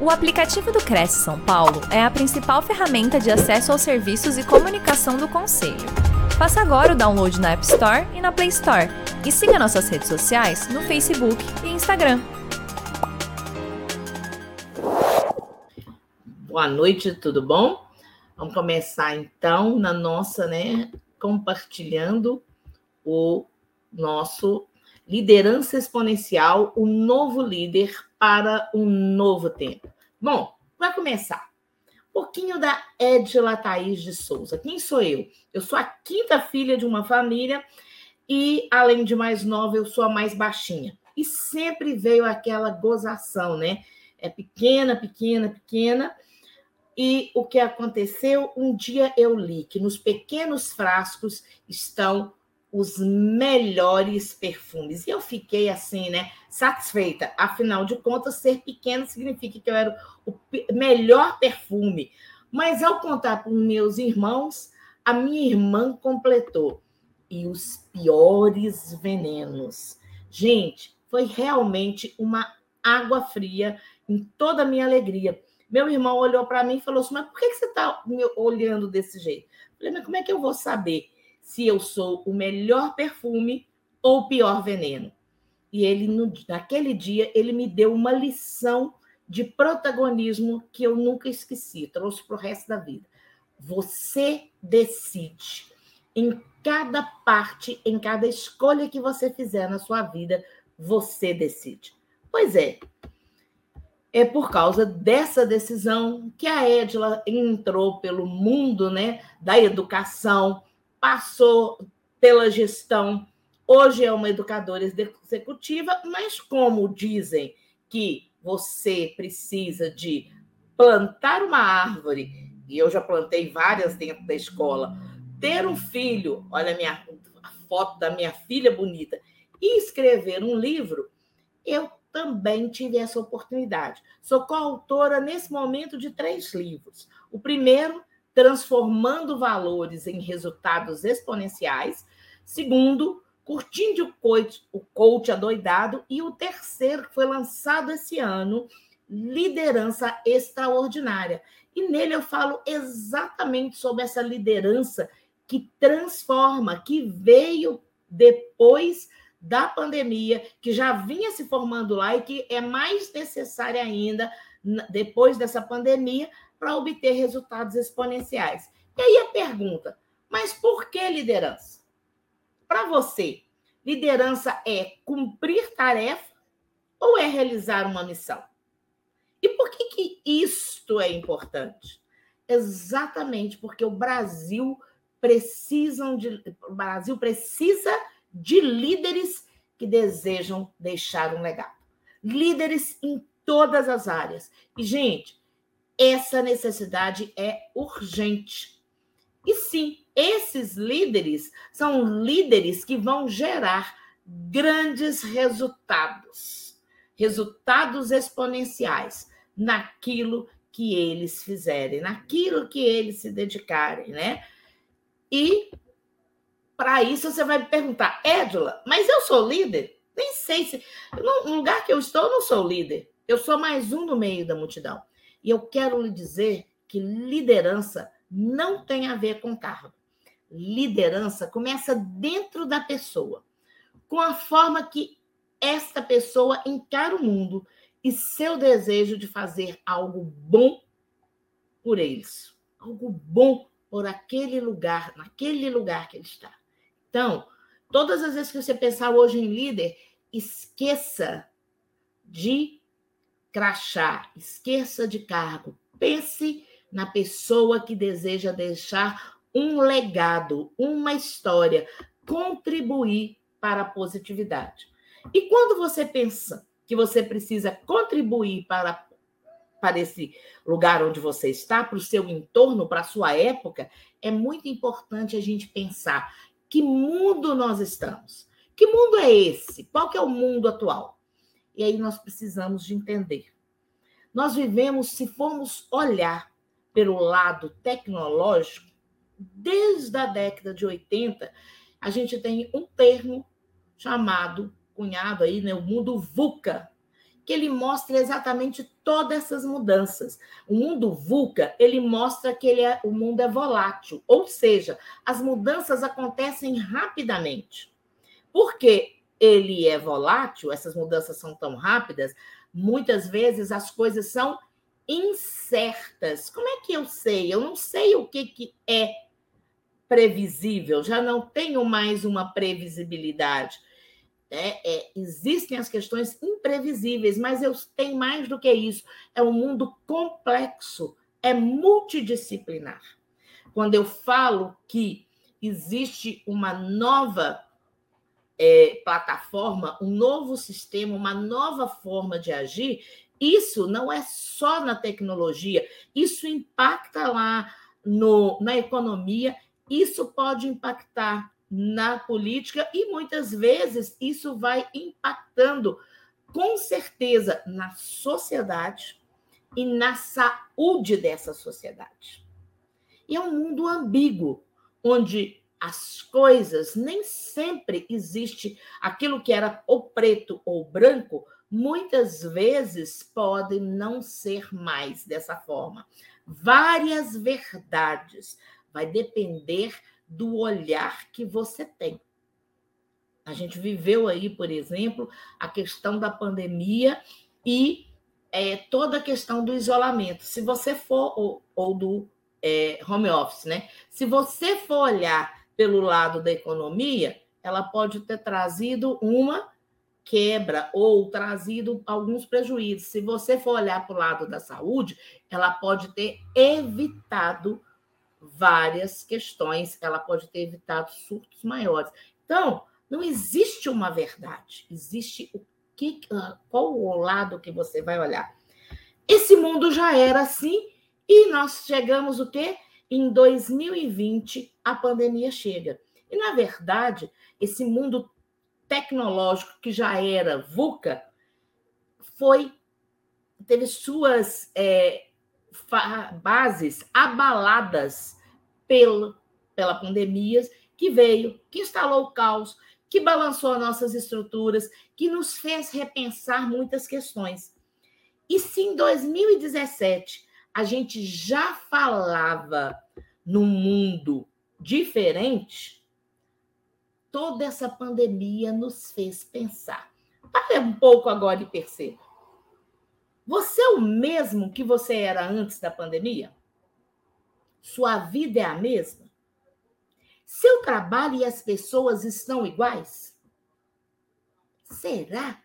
O aplicativo do Cresce São Paulo é a principal ferramenta de acesso aos serviços e comunicação do Conselho. Faça agora o download na App Store e na Play Store. E siga nossas redes sociais no Facebook e Instagram. Boa noite, tudo bom? Vamos começar então na nossa, né, compartilhando o nosso liderança exponencial, o novo líder para um novo tempo. Bom, vai começar. Um pouquinho da Edila Thaís de Souza. Quem sou eu? Eu sou a quinta filha de uma família e, além de mais nova, eu sou a mais baixinha. E sempre veio aquela gozação, né? É pequena, pequena, pequena. E o que aconteceu? Um dia eu li que nos pequenos frascos estão os melhores perfumes. E eu fiquei assim, né, satisfeita. Afinal de contas, ser pequeno significa que eu era o melhor perfume. Mas ao contar para meus irmãos, a minha irmã completou. E os piores venenos. Gente, foi realmente uma água fria em toda a minha alegria. Meu irmão olhou para mim e falou assim: Mas por que você está olhando desse jeito? Eu falei, mas como é que eu vou saber? Se eu sou o melhor perfume ou o pior veneno. E ele, naquele dia, ele me deu uma lição de protagonismo que eu nunca esqueci, trouxe para o resto da vida. Você decide. Em cada parte, em cada escolha que você fizer na sua vida, você decide. Pois é, é por causa dessa decisão que a Edila entrou pelo mundo né, da educação, passou pela gestão, hoje é uma educadora executiva, mas como dizem que você precisa de plantar uma árvore, e eu já plantei várias dentro da escola, ter um filho, olha a, minha, a foto da minha filha bonita, e escrever um livro, eu também tive essa oportunidade. Sou coautora, nesse momento, de três livros. O primeiro transformando valores em resultados exponenciais. Segundo, curtindo o coach, o coach adoidado. E o terceiro, que foi lançado esse ano, liderança extraordinária. E nele eu falo exatamente sobre essa liderança que transforma, que veio depois da pandemia, que já vinha se formando lá e que é mais necessária ainda depois dessa pandemia para obter resultados exponenciais. E aí a pergunta: mas por que liderança? Para você, liderança é cumprir tarefa ou é realizar uma missão? E por que, que isto é importante? Exatamente porque o Brasil precisam de, o Brasil precisa de líderes que desejam deixar um legado. Líderes em todas as áreas. E, gente, essa necessidade é urgente. E sim, esses líderes são líderes que vão gerar grandes resultados, resultados exponenciais naquilo que eles fizerem, naquilo que eles se dedicarem, né? E para isso você vai me perguntar, Édula, mas eu sou líder? Nem sei se. No lugar que eu estou, eu não sou líder. Eu sou mais um no meio da multidão. E eu quero lhe dizer que liderança não tem a ver com cargo. Liderança começa dentro da pessoa, com a forma que esta pessoa encara o mundo e seu desejo de fazer algo bom por eles, algo bom por aquele lugar, naquele lugar que ele está. Então, todas as vezes que você pensar hoje em líder, esqueça de crachá, esqueça de cargo. Pense na pessoa que deseja deixar um legado, uma história, contribuir para a positividade. E quando você pensa que você precisa contribuir para, para esse lugar onde você está, para o seu entorno, para a sua época, é muito importante a gente pensar que mundo nós estamos. Que mundo é esse? Qual que é o mundo atual? E aí nós precisamos de entender. Nós vivemos, se formos olhar pelo lado tecnológico, desde a década de 80, a gente tem um termo chamado, cunhado aí, né, o mundo VUCA, que ele mostra exatamente todas essas mudanças. O mundo VUCA, ele mostra que ele é, o mundo é volátil, ou seja, as mudanças acontecem rapidamente. Porque ele é volátil, essas mudanças são tão rápidas, muitas vezes as coisas são incertas. Como é que eu sei? Eu não sei o que, que é previsível, já não tenho mais uma previsibilidade. É, é, existem as questões imprevisíveis, mas eu tenho mais do que isso. É um mundo complexo, é multidisciplinar. Quando eu falo que existe uma nova é, plataforma, um novo sistema, uma nova forma de agir, isso não é só na tecnologia, isso impacta lá no, na economia, isso pode impactar na política e muitas vezes isso vai impactando com certeza na sociedade e na saúde dessa sociedade. E é um mundo ambíguo, onde as coisas nem sempre existe aquilo que era ou preto ou branco, muitas vezes podem não ser mais dessa forma. Várias verdades vai depender do olhar que você tem. A gente viveu aí, por exemplo, a questão da pandemia e é, toda a questão do isolamento. Se você for, ou, ou do é, home office, né? Se você for olhar pelo lado da economia, ela pode ter trazido uma quebra ou trazido alguns prejuízos. Se você for olhar para o lado da saúde, ela pode ter evitado várias questões, ela pode ter evitado surtos maiores. Então, não existe uma verdade, existe o que ah, qual o lado que você vai olhar. Esse mundo já era assim e nós chegamos o quê? Em 2020 a pandemia chega. E na verdade, esse mundo tecnológico que já era VUCA foi teve suas é, bases abaladas pelo, pela pandemia que veio, que instalou o caos, que balançou nossas estruturas, que nos fez repensar muitas questões. E se em 2017 a gente já falava num mundo diferente, toda essa pandemia nos fez pensar. Pare um pouco agora e perceba. Você é o mesmo que você era antes da pandemia? Sua vida é a mesma? Seu trabalho e as pessoas estão iguais? Será?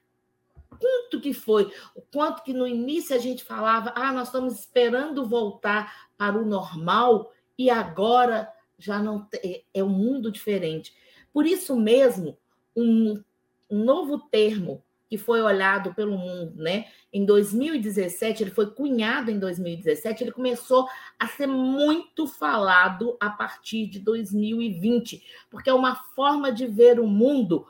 Quanto que foi? O quanto que no início a gente falava, ah, nós estamos esperando voltar para o normal e agora já não é, é um mundo diferente. Por isso mesmo, um, um novo termo que foi olhado pelo mundo, né? Em 2017, ele foi cunhado em 2017, ele começou a ser muito falado a partir de 2020, porque é uma forma de ver o mundo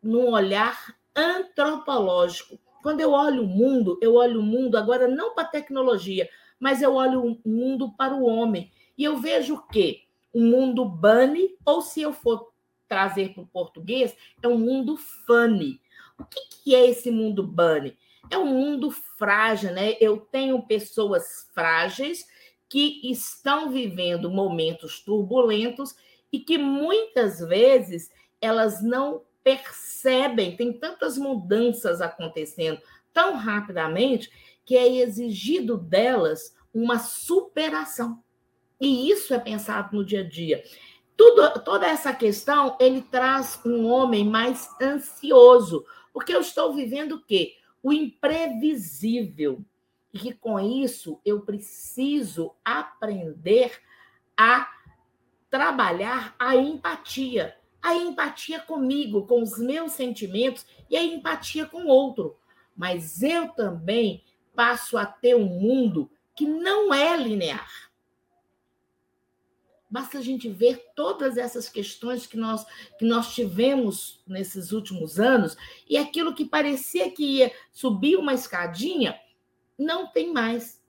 num olhar antropológico. Quando eu olho o mundo, eu olho o mundo agora não para a tecnologia, mas eu olho o mundo para o homem. E eu vejo o quê? Um mundo bunny, ou se eu for trazer para o português, é um mundo funny o que, que é esse mundo bunny? É um mundo frágil, né? Eu tenho pessoas frágeis que estão vivendo momentos turbulentos e que muitas vezes elas não percebem, tem tantas mudanças acontecendo tão rapidamente que é exigido delas uma superação. E isso é pensado no dia a dia. Tudo, toda essa questão ele traz um homem mais ansioso, porque eu estou vivendo o quê? O imprevisível. E que com isso eu preciso aprender a trabalhar a empatia. A empatia comigo, com os meus sentimentos e a empatia com o outro. Mas eu também passo a ter um mundo que não é linear. Basta a gente ver todas essas questões que nós, que nós tivemos nesses últimos anos e aquilo que parecia que ia subir uma escadinha, não tem mais.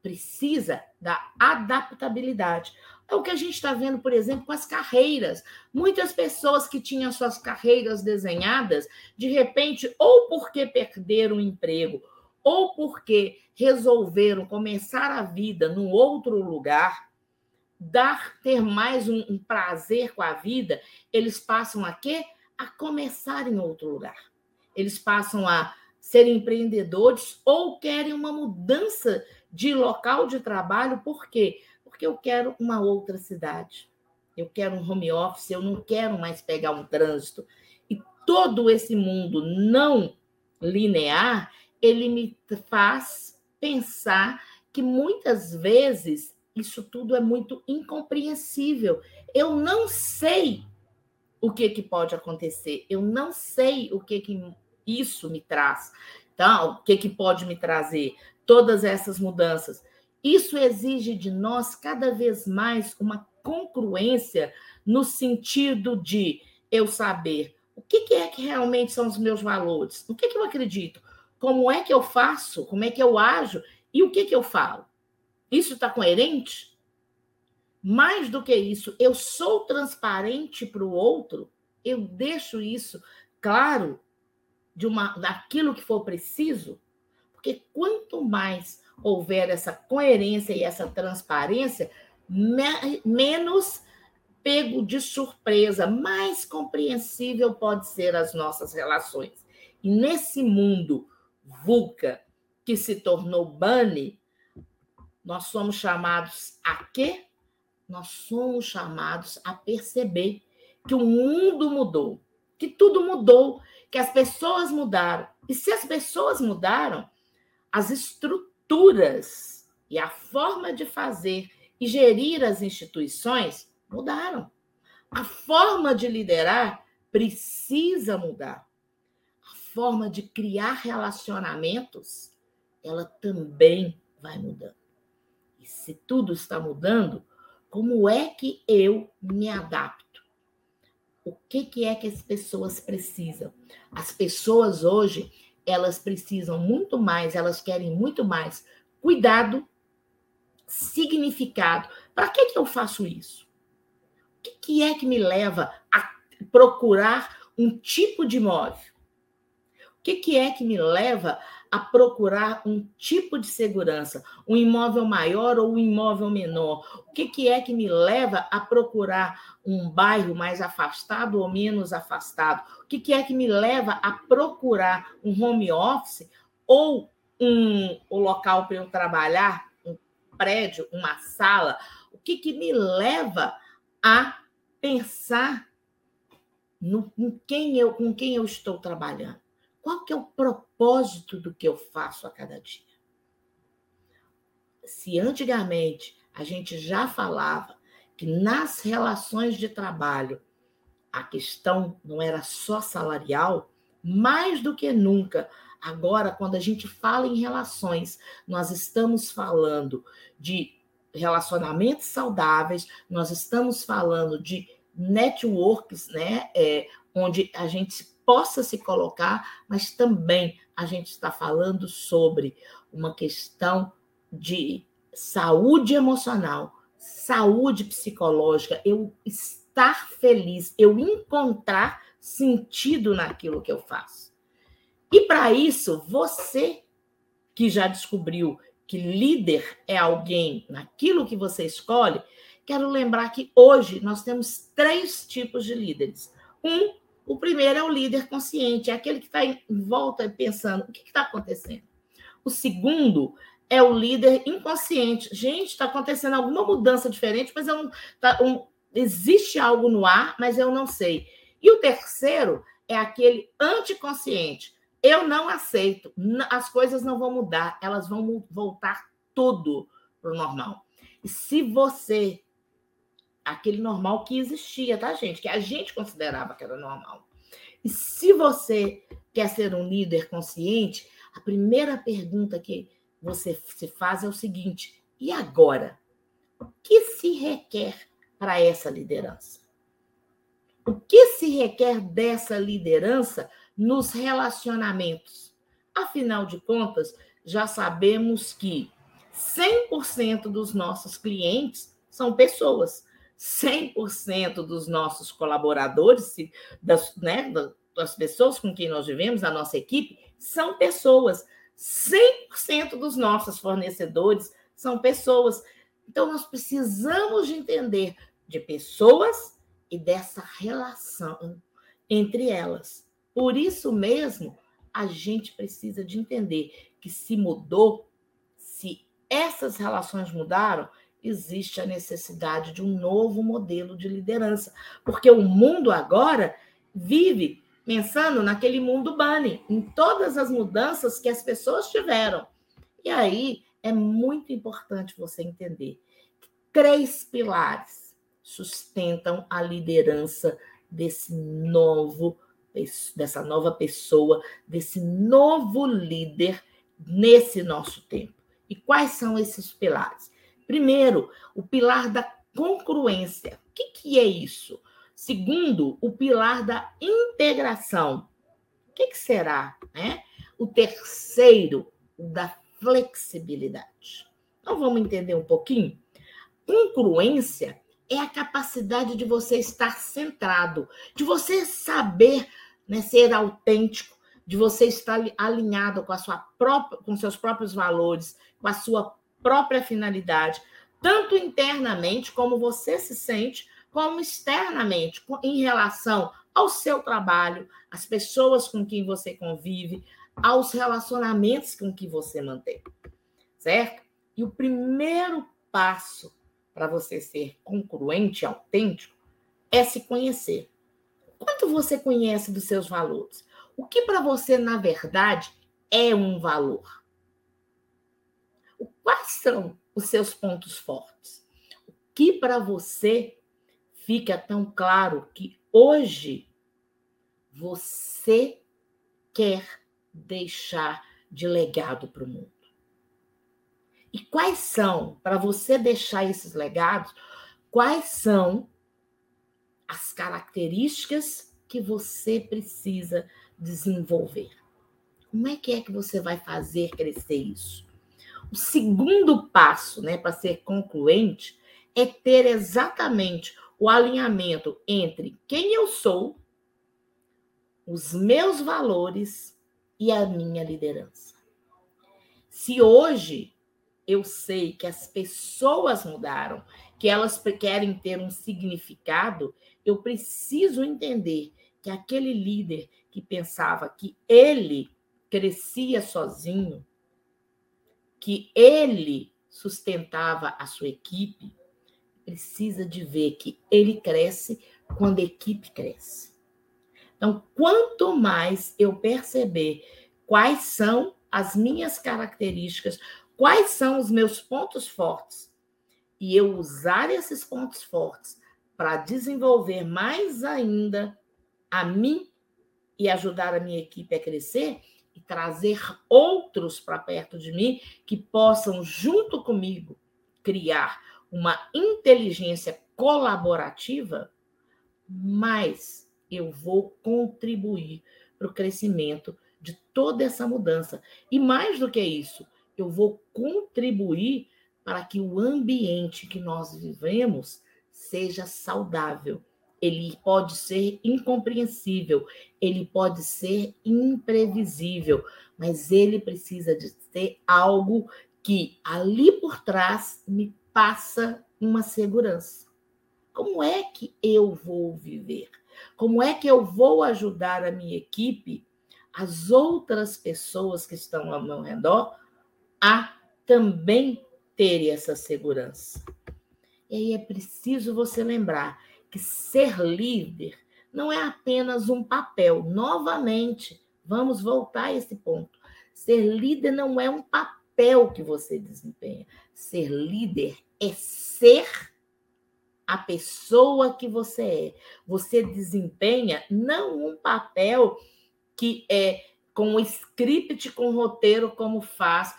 Precisa da adaptabilidade. É o que a gente está vendo, por exemplo, com as carreiras. Muitas pessoas que tinham suas carreiras desenhadas, de repente, ou porque perderam o emprego, ou porque resolveram começar a vida num outro lugar, dar ter mais um, um prazer com a vida, eles passam a quê? A começar em outro lugar. Eles passam a ser empreendedores ou querem uma mudança de local de trabalho, por quê? Porque eu quero uma outra cidade. Eu quero um home office, eu não quero mais pegar um trânsito. E todo esse mundo não linear, ele me faz pensar que muitas vezes isso tudo é muito incompreensível. Eu não sei o que, que pode acontecer, eu não sei o que, que isso me traz, tá? o que, que pode me trazer todas essas mudanças. Isso exige de nós cada vez mais uma congruência no sentido de eu saber o que, é que realmente são os meus valores, o que, que eu acredito, como é que eu faço, como é que eu ajo e o que, que eu falo. Isso está coerente? Mais do que isso, eu sou transparente para o outro, eu deixo isso claro de uma daquilo que for preciso, porque quanto mais houver essa coerência e essa transparência, me, menos pego de surpresa, mais compreensível pode ser as nossas relações. E nesse mundo VUCA que se tornou BANI, nós somos chamados a quê? Nós somos chamados a perceber que o mundo mudou, que tudo mudou, que as pessoas mudaram. E se as pessoas mudaram, as estruturas e a forma de fazer e gerir as instituições mudaram. A forma de liderar precisa mudar. A forma de criar relacionamentos, ela também vai mudando. E se tudo está mudando, como é que eu me adapto? o que, que é que as pessoas precisam. As pessoas hoje, elas precisam muito mais, elas querem muito mais cuidado, significado. Para que, que eu faço isso? O que, que é que me leva a procurar um tipo de imóvel? O que, que é que me leva a procurar um tipo de segurança, um imóvel maior ou um imóvel menor? O que, que é que me leva a procurar um bairro mais afastado ou menos afastado? O que, que é que me leva a procurar um home office ou um, um local para eu trabalhar, um prédio, uma sala? O que, que me leva a pensar no, em quem eu, com quem eu estou trabalhando? Qual que é o propósito do que eu faço a cada dia? Se antigamente a gente já falava que nas relações de trabalho a questão não era só salarial, mais do que nunca, agora, quando a gente fala em relações, nós estamos falando de relacionamentos saudáveis, nós estamos falando de networks, né? É, onde a gente possa se colocar, mas também a gente está falando sobre uma questão de saúde emocional, saúde psicológica, eu estar feliz, eu encontrar sentido naquilo que eu faço. E para isso, você que já descobriu que líder é alguém naquilo que você escolhe, quero lembrar que hoje nós temos três tipos de líderes. Um o primeiro é o líder consciente, é aquele que está em volta pensando o que está acontecendo. O segundo é o líder inconsciente. Gente, está acontecendo alguma mudança diferente, mas eu não, tá, um, existe algo no ar, mas eu não sei. E o terceiro é aquele anticonsciente. Eu não aceito, as coisas não vão mudar, elas vão voltar tudo para o normal. E se você aquele normal que existia, tá, gente? Que a gente considerava que era normal. E se você quer ser um líder consciente, a primeira pergunta que você se faz é o seguinte: e agora? O que se requer para essa liderança? O que se requer dessa liderança nos relacionamentos? Afinal de contas, já sabemos que 100% dos nossos clientes são pessoas. 100% dos nossos colaboradores, das, né, das pessoas com quem nós vivemos, a nossa equipe, são pessoas. 100% dos nossos fornecedores são pessoas. Então, nós precisamos de entender de pessoas e dessa relação entre elas. Por isso mesmo, a gente precisa de entender que se mudou, se essas relações mudaram, existe a necessidade de um novo modelo de liderança, porque o mundo agora vive pensando naquele mundo bunny, em todas as mudanças que as pessoas tiveram. E aí é muito importante você entender que três pilares sustentam a liderança desse novo dessa nova pessoa, desse novo líder nesse nosso tempo. E quais são esses pilares? Primeiro, o pilar da congruência. O que, que é isso? Segundo, o pilar da integração. O que, que será? Né? O terceiro, o da flexibilidade. Então, vamos entender um pouquinho? Congruência é a capacidade de você estar centrado, de você saber né, ser autêntico, de você estar alinhado com a sua própria, com seus próprios valores, com a sua própria finalidade, tanto internamente, como você se sente, como externamente, em relação ao seu trabalho, às pessoas com quem você convive, aos relacionamentos com que você mantém. Certo? E o primeiro passo para você ser congruente, autêntico, é se conhecer. Quanto você conhece dos seus valores? O que para você, na verdade, é um valor? Quais são os seus pontos fortes? O que para você fica tão claro que hoje você quer deixar de legado para o mundo? E quais são, para você deixar esses legados, quais são as características que você precisa desenvolver? Como é que é que você vai fazer crescer isso? O segundo passo, né, para ser concluente, é ter exatamente o alinhamento entre quem eu sou, os meus valores e a minha liderança. Se hoje eu sei que as pessoas mudaram, que elas querem ter um significado, eu preciso entender que aquele líder que pensava que ele crescia sozinho, que ele sustentava a sua equipe, precisa de ver que ele cresce quando a equipe cresce. Então, quanto mais eu perceber quais são as minhas características, quais são os meus pontos fortes, e eu usar esses pontos fortes para desenvolver mais ainda a mim e ajudar a minha equipe a crescer, e trazer outros para perto de mim que possam, junto comigo, criar uma inteligência colaborativa, mais eu vou contribuir para o crescimento de toda essa mudança. E mais do que isso, eu vou contribuir para que o ambiente que nós vivemos seja saudável, ele pode ser incompreensível, ele pode ser imprevisível, mas ele precisa de ter algo que ali por trás me passa uma segurança. Como é que eu vou viver? Como é que eu vou ajudar a minha equipe, as outras pessoas que estão ao meu redor, a também ter essa segurança? E aí é preciso você lembrar que ser líder não é apenas um papel. Novamente, vamos voltar a esse ponto. Ser líder não é um papel que você desempenha. Ser líder é ser a pessoa que você é. Você desempenha não um papel que é com o script, com o roteiro, como faz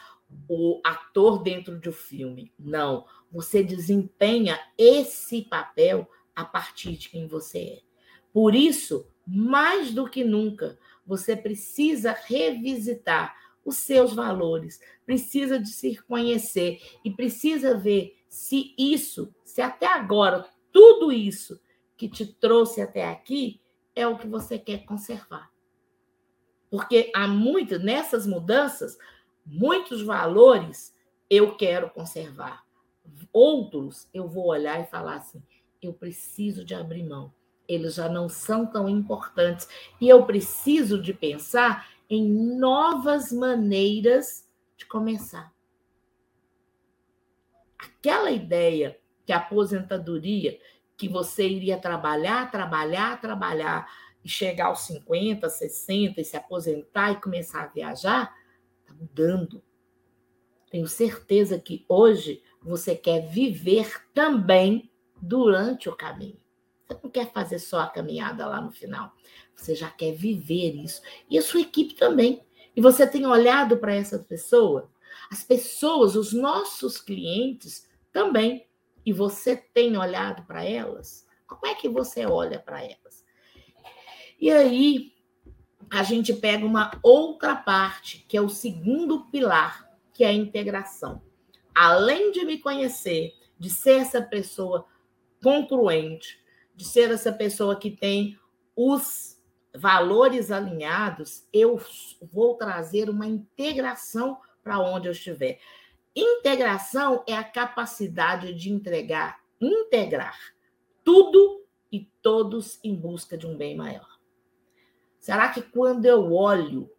o ator dentro de um filme. Não. Você desempenha esse papel a partir de quem você é. Por isso, mais do que nunca, você precisa revisitar os seus valores, precisa de se conhecer e precisa ver se isso, se até agora tudo isso que te trouxe até aqui é o que você quer conservar. Porque há muito, nessas mudanças, muitos valores eu quero conservar. Outros eu vou olhar e falar assim: eu preciso de abrir mão. Eles já não são tão importantes. E eu preciso de pensar em novas maneiras de começar. Aquela ideia que a aposentadoria, que você iria trabalhar, trabalhar, trabalhar e chegar aos 50, 60 e se aposentar e começar a viajar, está mudando. Tenho certeza que hoje você quer viver também durante o caminho. Você não quer fazer só a caminhada lá no final. Você já quer viver isso. E a sua equipe também. E você tem olhado para essas pessoas? As pessoas, os nossos clientes também. E você tem olhado para elas? Como é que você olha para elas? E aí, a gente pega uma outra parte, que é o segundo pilar, que é a integração. Além de me conhecer, de ser essa pessoa congruente, de ser essa pessoa que tem os valores alinhados, eu vou trazer uma integração para onde eu estiver. Integração é a capacidade de entregar, integrar tudo e todos em busca de um bem maior. Será que quando eu olho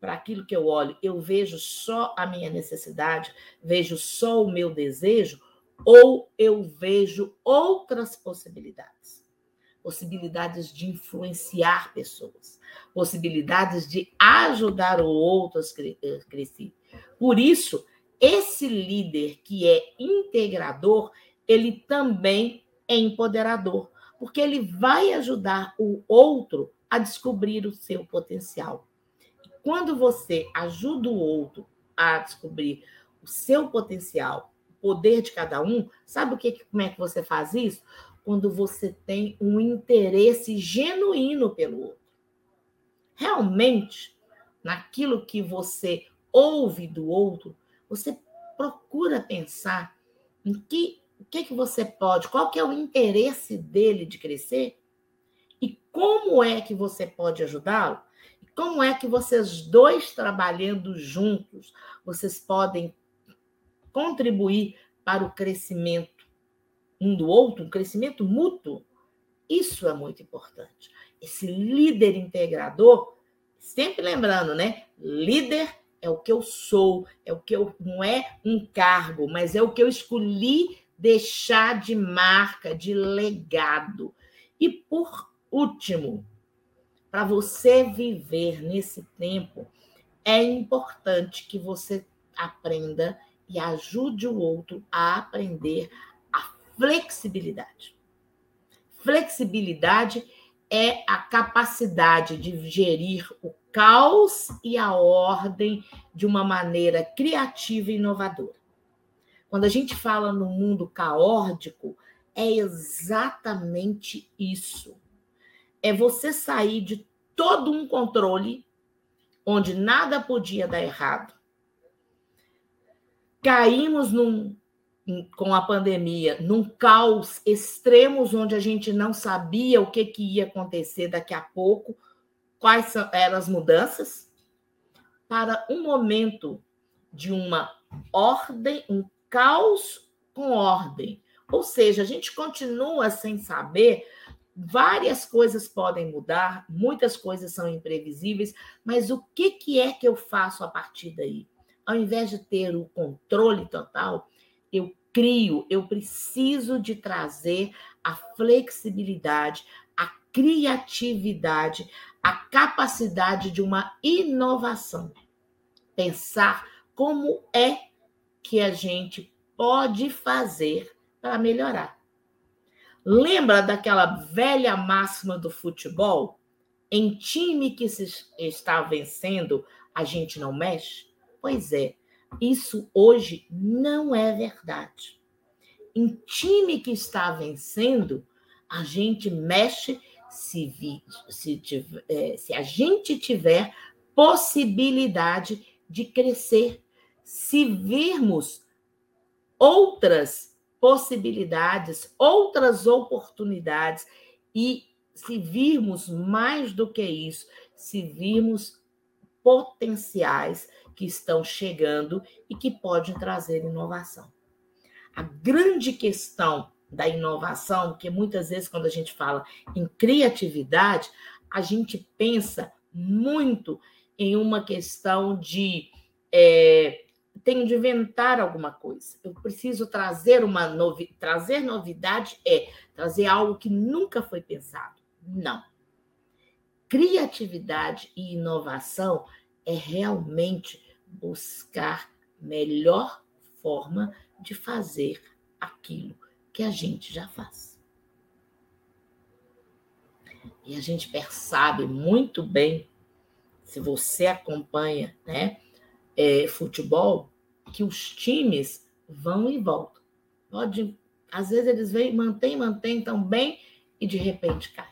para aquilo que eu olho, eu vejo só a minha necessidade, vejo só o meu desejo, ou eu vejo outras possibilidades? Possibilidades de influenciar pessoas, possibilidades de ajudar o outro a crescer. Por isso, esse líder que é integrador, ele também é empoderador, porque ele vai ajudar o outro a descobrir o seu potencial. Quando você ajuda o outro a descobrir o seu potencial, poder de cada um, sabe o que, como é que você faz isso? Quando você tem um interesse genuíno pelo outro. Realmente, naquilo que você ouve do outro, você procura pensar em que o que, que você pode, qual que é o interesse dele de crescer e como é que você pode ajudá-lo. Como é que vocês dois trabalhando juntos, vocês podem contribuir para o crescimento um do outro, um crescimento mútuo. Isso é muito importante. Esse líder integrador, sempre lembrando, né? Líder é o que eu sou, é o que eu não é um cargo, mas é o que eu escolhi deixar de marca, de legado. E por último, para você viver nesse tempo, é importante que você aprenda e ajude o outro a aprender a flexibilidade. Flexibilidade é a capacidade de gerir o caos e a ordem de uma maneira criativa e inovadora. Quando a gente fala no mundo caótico, é exatamente isso. É você sair de todo um controle onde nada podia dar errado. Caímos num, com a pandemia num caos extremos onde a gente não sabia o que, que ia acontecer daqui a pouco, quais eram as mudanças, para um momento de uma ordem, um caos com ordem. Ou seja, a gente continua sem saber, várias coisas podem mudar, muitas coisas são imprevisíveis, mas o que, que é que eu faço a partir daí? Ao invés de ter o controle total, eu crio, eu preciso de trazer a flexibilidade, a criatividade, a capacidade de uma inovação. Pensar como é que a gente pode fazer para melhorar. Lembra daquela velha máxima do futebol? Em time que se está vencendo, a gente não mexe? Pois é, isso hoje não é verdade. Em time que está vencendo, a gente mexe se, vi, se, tiver, é, se a gente tiver possibilidade de crescer. Se virmos outras possibilidades, outras oportunidades e se virmos mais do que isso, se virmos potenciais que estão chegando e que podem trazer inovação. A grande questão da inovação, que muitas vezes quando a gente fala em criatividade, a gente pensa muito em uma questão de é, tenho de inventar alguma coisa. Eu preciso trazer uma novi trazer novidade é trazer algo que nunca foi pensado. Não. Criatividade e inovação é realmente buscar melhor forma de fazer aquilo que a gente já faz. E a gente percebe muito bem, se você acompanha né, é, futebol, que os times vão e voltam. Pode, às vezes eles vêm, mantêm, mantêm tão bem e de repente cai.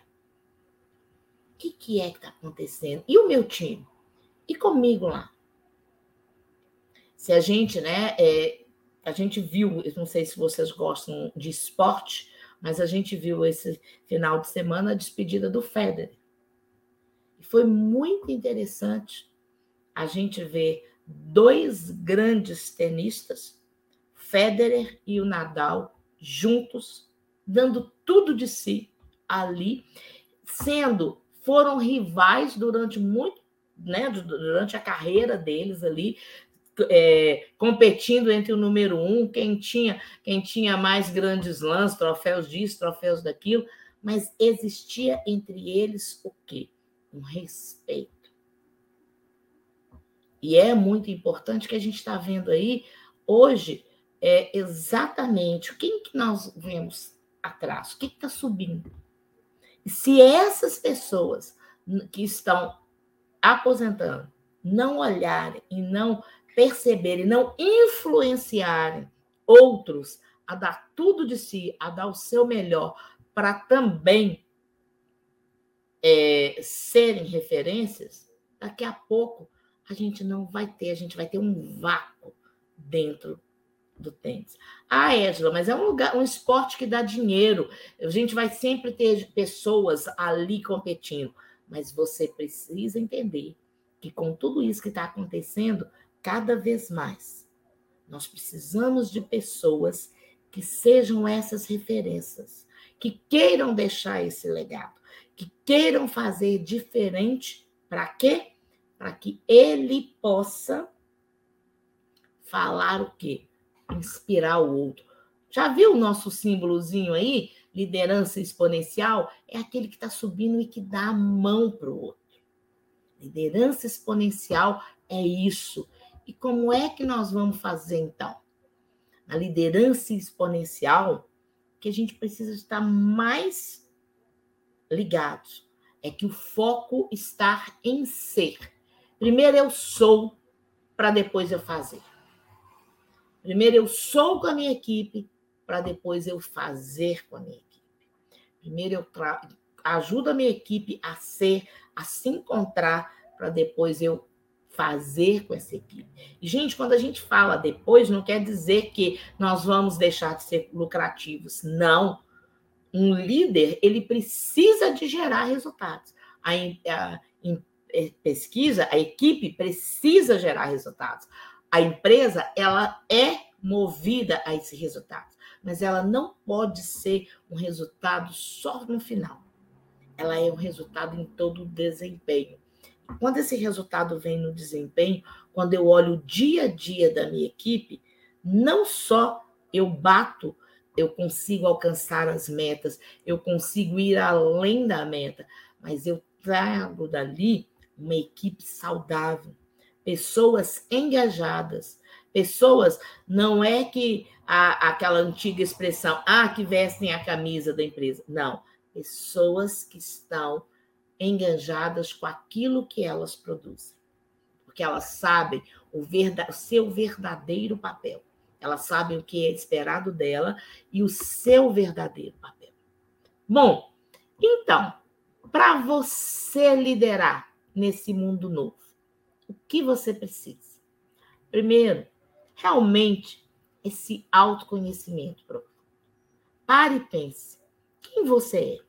O que, que é que está acontecendo? E o meu time? E comigo lá? Se a gente, né, é, a gente viu, eu não sei se vocês gostam de esporte, mas a gente viu esse final de semana a despedida do Federer. E foi muito interessante a gente ver dois grandes tenistas, Federer e o Nadal, juntos, dando tudo de si ali, sendo foram rivais durante muito, né, durante a carreira deles ali, é, competindo entre o número um, quem tinha, quem tinha mais grandes lãs, troféus disso, troféus daquilo, mas existia entre eles o quê? Um respeito. E é muito importante que a gente está vendo aí hoje é exatamente quem que nós vemos atrás, o que está subindo. E se essas pessoas que estão aposentando não olharem e não perceberem, não influenciarem outros a dar tudo de si, a dar o seu melhor, para também é, serem referências, daqui a pouco a gente não vai ter, a gente vai ter um vácuo dentro do tênis. Ah, Ângela, mas é um lugar, um esporte que dá dinheiro. A gente vai sempre ter pessoas ali competindo, mas você precisa entender que com tudo isso que está acontecendo, cada vez mais. Nós precisamos de pessoas que sejam essas referências, que queiram deixar esse legado, que queiram fazer diferente. Para quê? Para que ele possa falar o quê? Inspirar o outro. Já viu o nosso símbolozinho aí? Liderança exponencial é aquele que está subindo e que dá a mão para o outro. Liderança exponencial é isso. E como é que nós vamos fazer então? A liderança exponencial, que a gente precisa estar mais ligados, é que o foco está em ser. Primeiro eu sou, para depois eu fazer. Primeiro eu sou com a minha equipe, para depois eu fazer com a minha equipe. Primeiro eu ajudo a minha equipe a ser, a se encontrar, para depois eu fazer com essa equipe. Gente, quando a gente fala depois, não quer dizer que nós vamos deixar de ser lucrativos. Não. Um líder, ele precisa de gerar resultados. A, a, a é, pesquisa, a equipe precisa gerar resultados. A empresa, ela é movida a esse resultado, mas ela não pode ser um resultado só no final. Ela é um resultado em todo o desempenho. Quando esse resultado vem no desempenho, quando eu olho o dia a dia da minha equipe, não só eu bato, eu consigo alcançar as metas, eu consigo ir além da meta, mas eu trago dali uma equipe saudável, pessoas engajadas, pessoas, não é que a, aquela antiga expressão, ah, que vestem a camisa da empresa. Não, pessoas que estão enganjadas com aquilo que elas produzem. Porque elas sabem o, o seu verdadeiro papel. Elas sabem o que é esperado dela e o seu verdadeiro papel. Bom, então, para você liderar nesse mundo novo, o que você precisa? Primeiro, realmente, esse autoconhecimento. Pare e pense. Quem você é?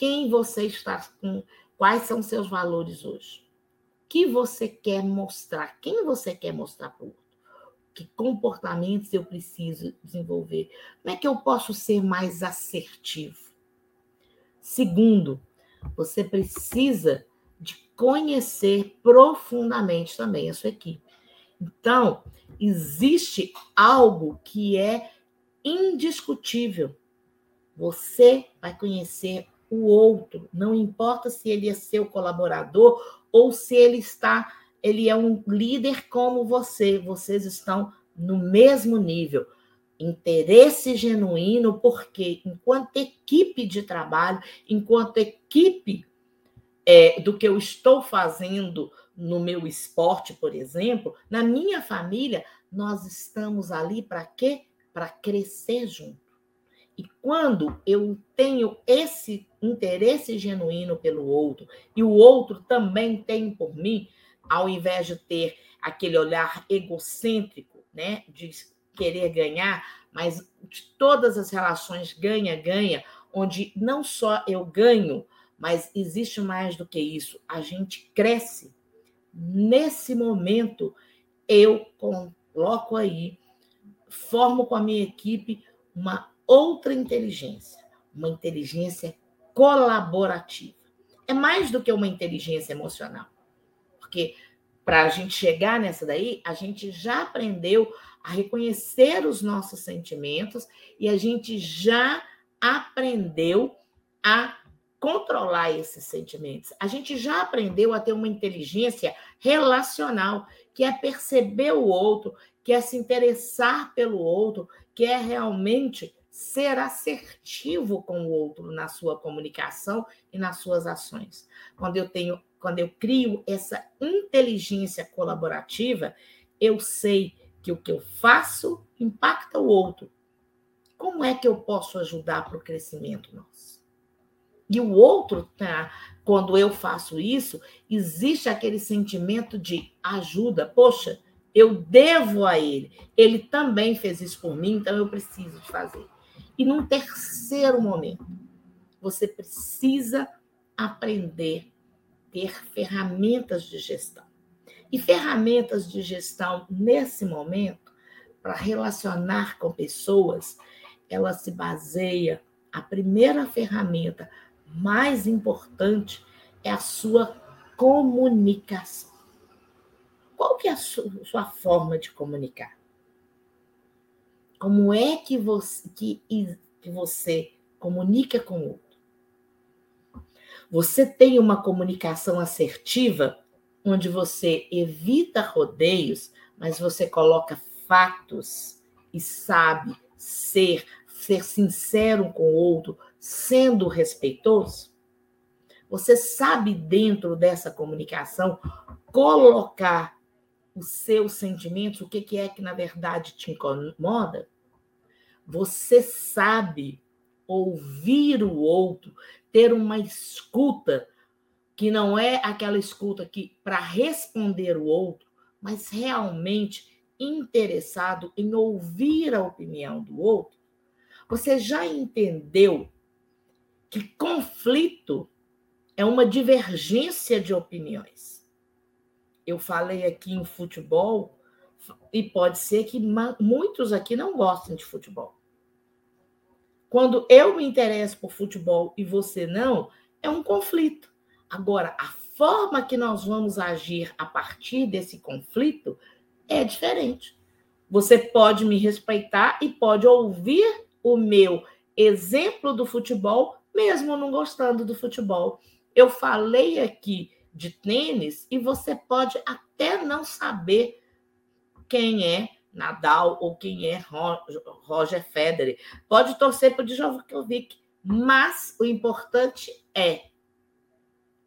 Quem você está com? Quais são seus valores hoje? O que você quer mostrar? Quem você quer mostrar para o outro? Que comportamentos eu preciso desenvolver? Como é que eu posso ser mais assertivo? Segundo, você precisa de conhecer profundamente também a sua equipe. Então, existe algo que é indiscutível. Você vai conhecer o outro, não importa se ele é seu colaborador ou se ele está, ele é um líder como você, vocês estão no mesmo nível. Interesse genuíno, porque enquanto equipe de trabalho, enquanto equipe é, do que eu estou fazendo no meu esporte, por exemplo, na minha família, nós estamos ali para quê? Para crescer junto. E quando eu tenho esse interesse genuíno pelo outro e o outro também tem por mim, ao invés de ter aquele olhar egocêntrico, né, de querer ganhar, mas de todas as relações ganha-ganha, onde não só eu ganho, mas existe mais do que isso, a gente cresce. Nesse momento, eu coloco aí, formo com a minha equipe uma outra inteligência, uma inteligência colaborativa. É mais do que uma inteligência emocional. Porque para a gente chegar nessa daí, a gente já aprendeu a reconhecer os nossos sentimentos e a gente já aprendeu a controlar esses sentimentos. A gente já aprendeu a ter uma inteligência relacional, que é perceber o outro, que é se interessar pelo outro, que é realmente ser assertivo com o outro na sua comunicação e nas suas ações. Quando eu tenho, quando eu crio essa inteligência colaborativa, eu sei que o que eu faço impacta o outro. Como é que eu posso ajudar para o crescimento nosso? E o outro, tá, quando eu faço isso, existe aquele sentimento de ajuda. Poxa, eu devo a ele. Ele também fez isso por mim, então eu preciso de fazer. E num terceiro momento, você precisa aprender a ter ferramentas de gestão. E ferramentas de gestão, nesse momento, para relacionar com pessoas, ela se baseia, a primeira ferramenta mais importante é a sua comunicação. Qual que é a sua forma de comunicar? Como é que você, que, que você comunica com o outro? Você tem uma comunicação assertiva, onde você evita rodeios, mas você coloca fatos e sabe ser, ser sincero com o outro, sendo respeitoso? Você sabe, dentro dessa comunicação, colocar os seus sentimentos, o que, que é que na verdade te incomoda, você sabe ouvir o outro, ter uma escuta que não é aquela escuta que para responder o outro, mas realmente interessado em ouvir a opinião do outro, você já entendeu que conflito é uma divergência de opiniões eu falei aqui em futebol, e pode ser que muitos aqui não gostem de futebol. Quando eu me interesso por futebol e você não, é um conflito. Agora, a forma que nós vamos agir a partir desse conflito é diferente. Você pode me respeitar e pode ouvir o meu exemplo do futebol, mesmo não gostando do futebol. Eu falei aqui de tênis e você pode até não saber quem é Nadal ou quem é Roger Federer. Pode torcer para o Djokovic, mas o importante é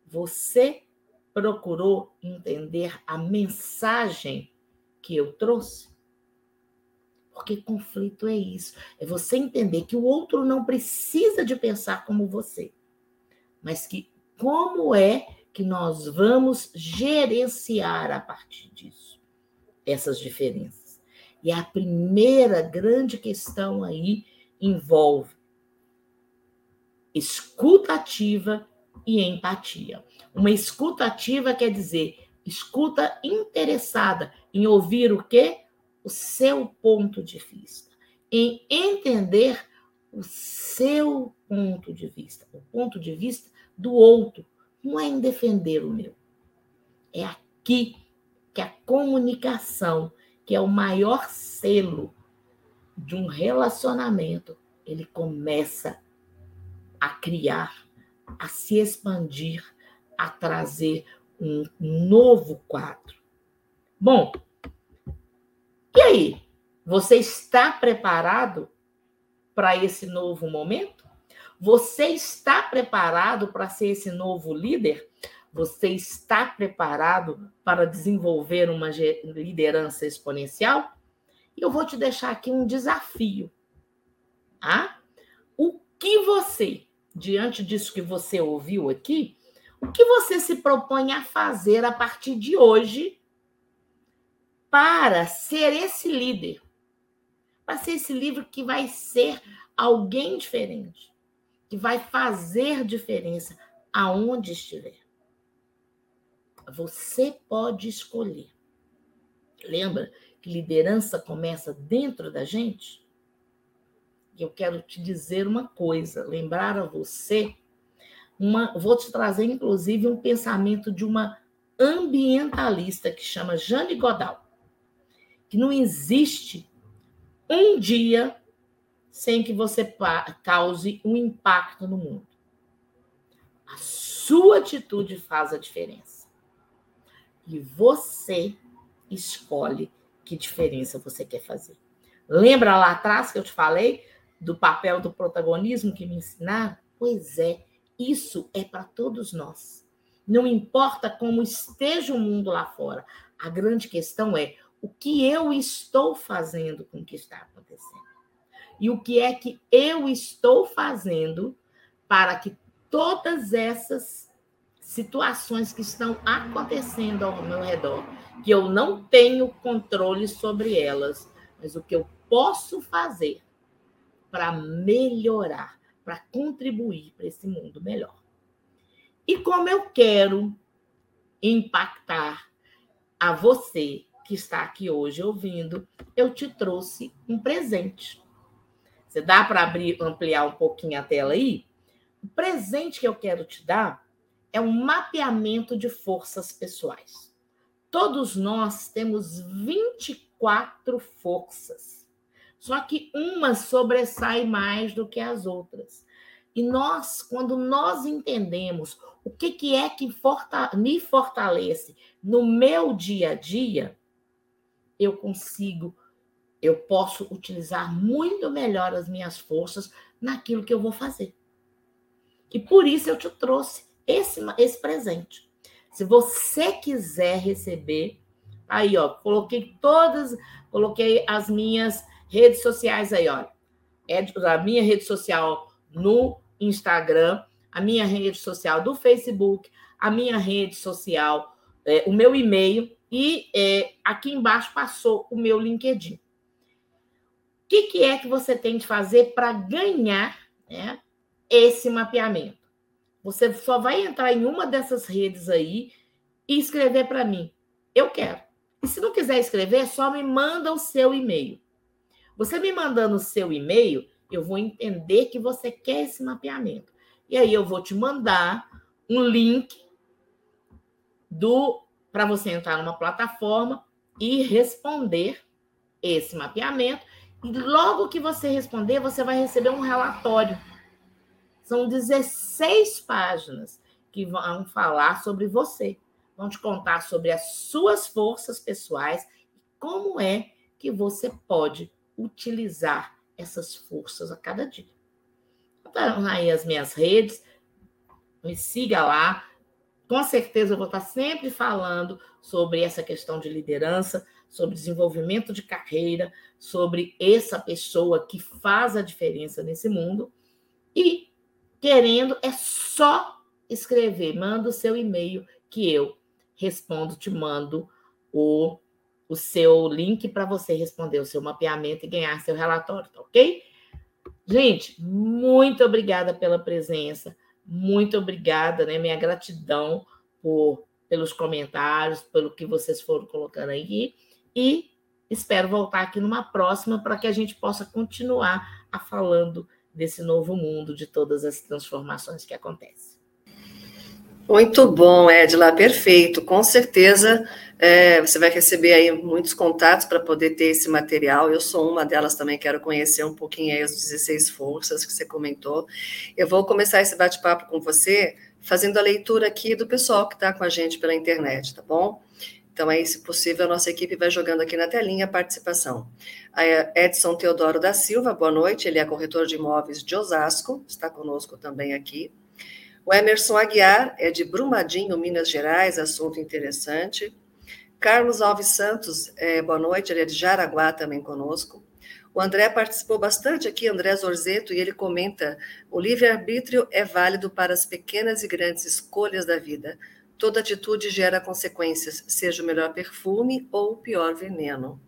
você procurou entender a mensagem que eu trouxe? Porque conflito é isso. É você entender que o outro não precisa de pensar como você, mas que como é que nós vamos gerenciar a partir disso, essas diferenças. E a primeira grande questão aí envolve escuta ativa e empatia. Uma escuta ativa quer dizer escuta interessada em ouvir o quê? O seu ponto de vista, em entender o seu ponto de vista, o ponto de vista do outro, não é em defender o meu. É aqui que a comunicação, que é o maior selo de um relacionamento, ele começa a criar, a se expandir, a trazer um novo quadro. Bom, e aí? Você está preparado para esse novo momento? Você está preparado para ser esse novo líder? Você está preparado para desenvolver uma liderança exponencial? E eu vou te deixar aqui um desafio. Tá? O que você, diante disso que você ouviu aqui, o que você se propõe a fazer a partir de hoje para ser esse líder? Para ser esse livro que vai ser alguém diferente, que vai fazer diferença aonde estiver. Você pode escolher. Lembra que liderança começa dentro da gente? Eu quero te dizer uma coisa, lembrar a você uma, vou te trazer, inclusive, um pensamento de uma ambientalista que chama Jane Godal, que não existe um dia sem que você cause um impacto no mundo. A sua atitude faz a diferença. E você escolhe que diferença você quer fazer. Lembra lá atrás que eu te falei do papel do protagonismo que me ensinaram? Pois é, isso é para todos nós. Não importa como esteja o mundo lá fora, a grande questão é o que eu estou fazendo com o que está acontecendo. E o que é que eu estou fazendo para que todas essas situações que estão acontecendo ao meu redor, que eu não tenho controle sobre elas, mas o que eu posso fazer para melhorar para contribuir para esse mundo melhor. E como eu quero impactar a você que está aqui hoje ouvindo, eu te trouxe um presente. Você dá para abrir, ampliar um pouquinho a tela aí? O presente que eu quero te dar é um mapeamento de forças pessoais. Todos nós temos 24 forças. Só que uma sobressai mais do que as outras. E nós, quando nós entendemos o que, que é que me fortalece no meu dia a dia, eu consigo, eu posso utilizar muito melhor as minhas forças naquilo que eu vou fazer. E por isso eu te trouxe esse, esse presente. Se você quiser receber, aí ó, coloquei todas, coloquei as minhas redes sociais aí, olha. É a minha rede social no Instagram, a minha rede social do Facebook, a minha rede social, é, o meu e-mail e é, aqui embaixo passou o meu LinkedIn. Que, que é que você tem de fazer para ganhar né, esse mapeamento? Você só vai entrar em uma dessas redes aí e escrever para mim. Eu quero. E se não quiser escrever, só me manda o seu e-mail. Você me mandando o seu e-mail, eu vou entender que você quer esse mapeamento. E aí eu vou te mandar um link do para você entrar numa plataforma e responder esse mapeamento. E logo que você responder, você vai receber um relatório. São 16 páginas que vão falar sobre você, vão te contar sobre as suas forças pessoais e como é que você pode utilizar essas forças a cada dia. Então, aí as minhas redes, me siga lá. Com certeza eu vou estar sempre falando sobre essa questão de liderança, sobre desenvolvimento de carreira, sobre essa pessoa que faz a diferença nesse mundo. E querendo é só escrever, manda o seu e-mail que eu respondo, te mando o o seu link para você responder o seu mapeamento e ganhar seu relatório, tá ok? Gente, muito obrigada pela presença, muito obrigada, né? Minha gratidão por, pelos comentários, pelo que vocês foram colocando aí. E espero voltar aqui numa próxima para que a gente possa continuar a falando desse novo mundo, de todas as transformações que acontecem. Muito bom, Edila, perfeito. Com certeza é, você vai receber aí muitos contatos para poder ter esse material. Eu sou uma delas também, quero conhecer um pouquinho aí as 16 forças que você comentou. Eu vou começar esse bate-papo com você fazendo a leitura aqui do pessoal que está com a gente pela internet, tá bom? Então, aí, se possível, a nossa equipe vai jogando aqui na telinha a participação. A Edson Teodoro da Silva, boa noite, ele é corretor de imóveis de Osasco, está conosco também aqui. O Emerson Aguiar é de Brumadinho, Minas Gerais, assunto interessante. Carlos Alves Santos, é, boa noite, ele é de Jaraguá também conosco. O André participou bastante aqui, André Zorzeto, e ele comenta: o livre-arbítrio é válido para as pequenas e grandes escolhas da vida. Toda atitude gera consequências, seja o melhor perfume ou o pior veneno.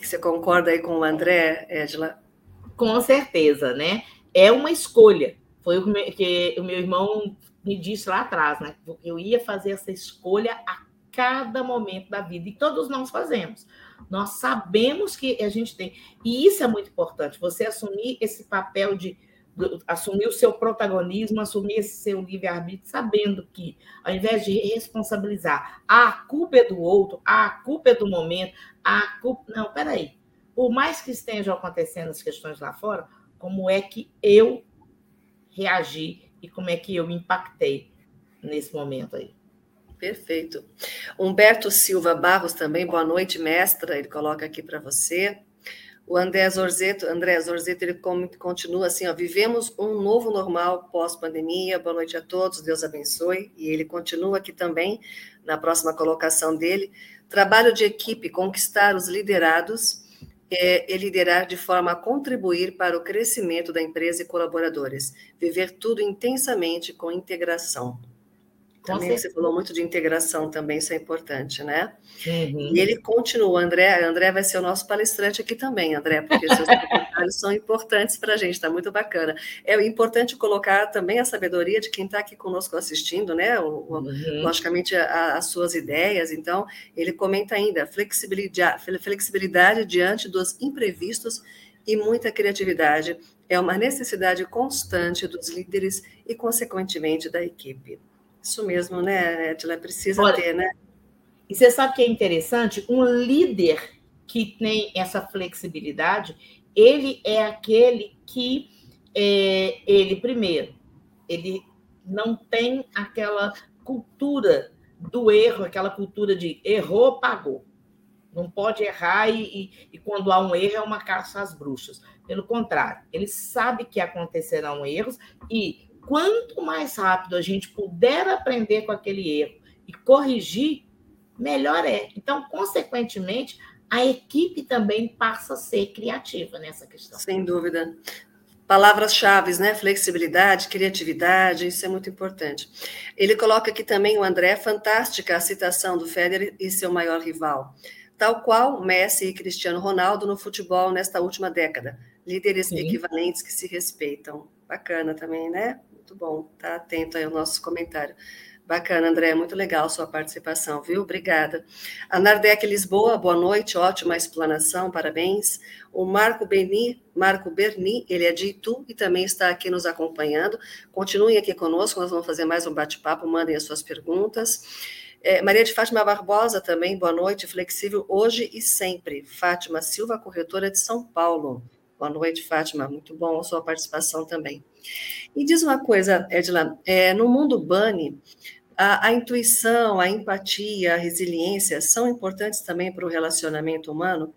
Você concorda aí com o André, Edila? Com certeza, né? É uma escolha. Foi o que o meu irmão me disse lá atrás, né? Eu ia fazer essa escolha a cada momento da vida e todos nós fazemos. Nós sabemos que a gente tem, e isso é muito importante, você assumir esse papel de assumir o seu protagonismo, assumir esse seu livre-arbítrio, sabendo que, ao invés de responsabilizar, ah, a culpa é do outro, a culpa é do momento, a culpa. Não, peraí. Por mais que estejam acontecendo as questões lá fora, como é que eu reagi e como é que eu me impactei nesse momento aí. Perfeito. Humberto Silva Barros também, boa noite, mestra. Ele coloca aqui para você. O André Zorzeto, André Zorzeto, ele continua assim, ó, vivemos um novo normal pós-pandemia, boa noite a todos, Deus abençoe, e ele continua aqui também, na próxima colocação dele, trabalho de equipe, conquistar os liderados, é, é liderar de forma a contribuir para o crescimento da empresa e colaboradores, viver tudo intensamente com integração. Também você falou muito de integração também, isso é importante, né? Uhum. E ele continua, André, André vai ser o nosso palestrante aqui também, André, porque seus comentários são importantes para a gente, está muito bacana. É importante colocar também a sabedoria de quem está aqui conosco assistindo, né? O, uhum. Logicamente, a, as suas ideias. Então, ele comenta ainda flexibilidade, flexibilidade diante dos imprevistos e muita criatividade é uma necessidade constante dos líderes e, consequentemente, da equipe. Isso mesmo, né, Edila? Precisa Olha, ter, né? E você sabe que é interessante? Um líder que tem essa flexibilidade, ele é aquele que é, ele, primeiro, ele não tem aquela cultura do erro, aquela cultura de errou, pagou. Não pode errar e, e, e, quando há um erro é uma caça às bruxas. Pelo contrário, ele sabe que acontecerão erros e quanto mais rápido a gente puder aprender com aquele erro e corrigir, melhor é. Então, consequentemente, a equipe também passa a ser criativa nessa questão. Sem dúvida. Palavras-chave, né? Flexibilidade, criatividade, isso é muito importante. Ele coloca aqui também o André, fantástica a citação do Federer e seu maior rival. Tal qual Messi e Cristiano Ronaldo no futebol nesta última década. Líderes Sim. equivalentes que se respeitam. Bacana também, né? Muito bom, tá atento aí ao nosso comentário. Bacana, André, muito legal sua participação, viu? Obrigada. A Nardec Lisboa, boa noite, ótima explanação, parabéns. O Marco Beni, Marco Berni, ele é de Itu e também está aqui nos acompanhando. Continuem aqui conosco, nós vamos fazer mais um bate-papo, mandem as suas perguntas. É, Maria de Fátima Barbosa também, boa noite, flexível hoje e sempre. Fátima Silva, corretora de São Paulo. Boa noite, Fátima, muito bom a sua participação também. E diz uma coisa, Edila, é, no mundo Bunny, a, a, intuição, a empatia, a resiliência são importantes também para o relacionamento humano?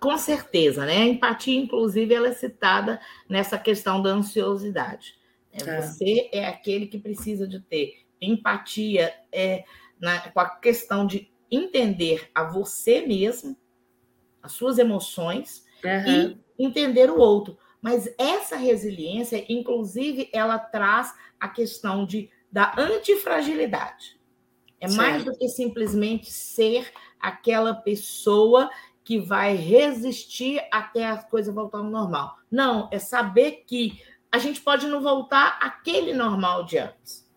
Com certeza, né? A empatia, inclusive, ela é citada nessa questão da ansiosidade. É, Você é aquele que precisa de ter empatia é, na, com a questão de entender a você mesmo, as suas emoções uhum. e entender o outro. Mas essa resiliência, inclusive, ela traz a questão de, da antifragilidade. É certo. mais do que simplesmente ser aquela pessoa que vai resistir até a coisa voltar ao normal. Não, é saber que a gente pode não voltar àquele normal de antes.